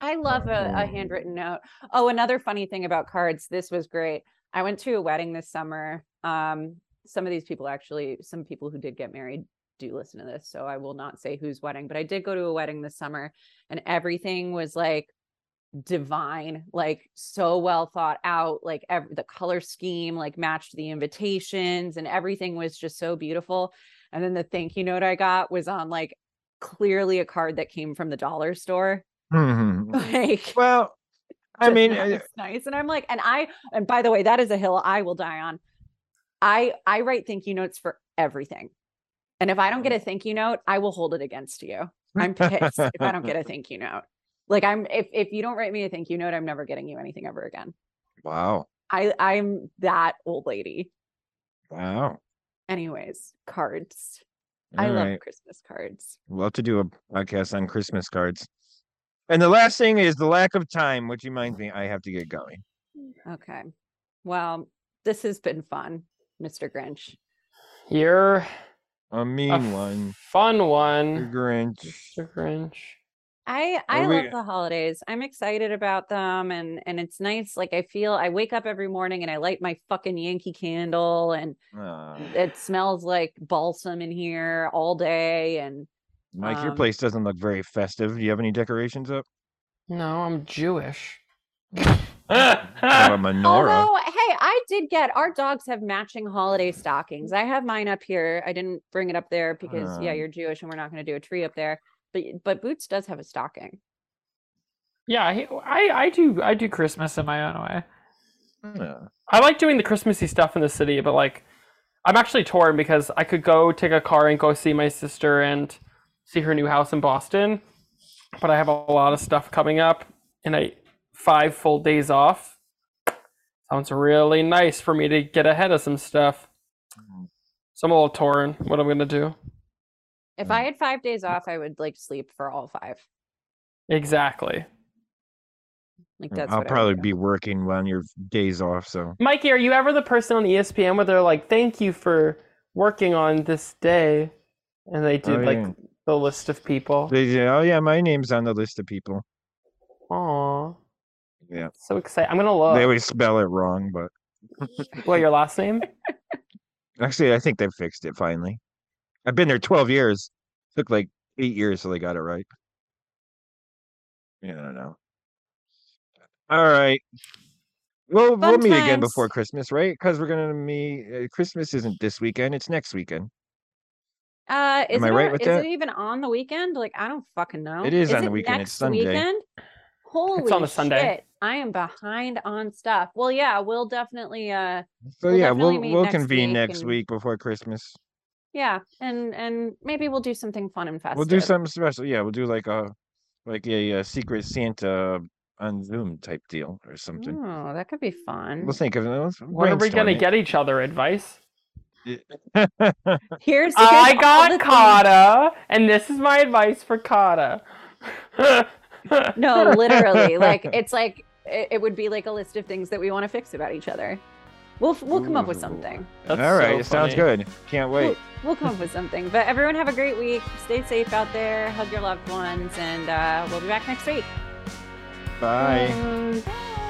I love a, a handwritten note. Oh, another funny thing about cards. This was great. I went to a wedding this summer. Um, some of these people actually, some people who did get married do listen to this, so I will not say whose wedding, but I did go to a wedding this summer, and everything was like divine, like so well thought out. Like ev- the color scheme like matched the invitations, and everything was just so beautiful. And then the thank you note I got was on like clearly a card that came from the dollar store. Mhm. Like well, I mean, not uh, nice. And I'm like, and I, and by the way, that is a hill I will die on. I I write thank you notes for everything. And if I don't get a mm. thank you note, I will hold it against you. I'm pissed if I don't get a thank you note. Like I'm if if you don't write me a thank you note, I'm never getting you anything ever again. wow, I I'm that old lady. wow. Anyways, cards. I All love. Christmas cards. Love to do a podcast on Christmas cards. And the last thing is the lack of time, which reminds me I have to get going. Okay. Well, this has been fun, Mr. Grinch. You're A a mean one. fun The one, Grinch. Mr. Grinch. I I we- love the holidays. I'm excited about them and and it's nice like I feel I wake up every morning and I light my fucking Yankee candle and Ah, it smells like balsam in here all day and Mike, your Um, place doesn't look very festive. Do you have any decorations up? No, I'm Jewish. Have a menorah. although hey, I did get our dogs have matching holiday stockings. I have mine up here. I didn't bring it up there because yeah, Um, you're Jewish and we're not going to do a tree up there. But but Boots does have a stocking. yeah, he- I, I do I do Christmas in my own way. Yeah. I like doing the Christmassy stuff in the city, but like I'm actually torn because I could go take a car and go see my sister and see her new house in Boston, but I have a lot of stuff coming up and I five full days off. Sounds really nice for me to get ahead of some stuff. Mhm. So I'm a little torn what I'm gonna do. If Mm. I had 5 days off, I would like sleep for all 5. Exactly. Like that's I'll what I would probably be working on your days off, so Mikey, are you ever the person on ESPN where they're like, "Thank you for working on this day," and they do Oh, like yeah. the list of people? they say, "Oh yeah, my name's on the list of people." Aw, Yeah, so excited! I'm gonna look. they always spell it wrong, but What your last name? actually, I think they fixed it finally. I've been there twelve years. It Took like eight years till they got it right. Yeah, I don't know. All right. We'll we'll Fun meet again before. Christmas, right? Because we're gonna meet. Uh, Christmas isn't this weekend; it's next weekend. Uh, is I it right on- with is that? it even on the weekend? Like, I don't fucking know. It is on the weekend, it's next Sunday. Weekend? Holy on a Sunday. shit! I am behind on stuff. Well, yeah, we'll definitely. Uh, So We'll yeah, definitely we'll meet we'll next convene week next and- week before Christmas. yeah, and and maybe we'll do something fun and festive. We'll do something special. Yeah, we'll do like a like a, uh secret Santa on Zoom type deal or something. Oh, that could be fun. We'll think of it. Let's When are we gonna brainstorm get each other advice? Here's, here's I all got the things- Kata, and this is my advice for Kata. No, literally, like it's like it, it would be like a list of things that we want to fix about each other. We'll we'll come up with something. That's All right, so it sounds good. Can't wait. We'll come up with something. But everyone have a great week. Stay safe out there. Hug your loved ones, and uh, we'll be back next week. Bye. Um, bye.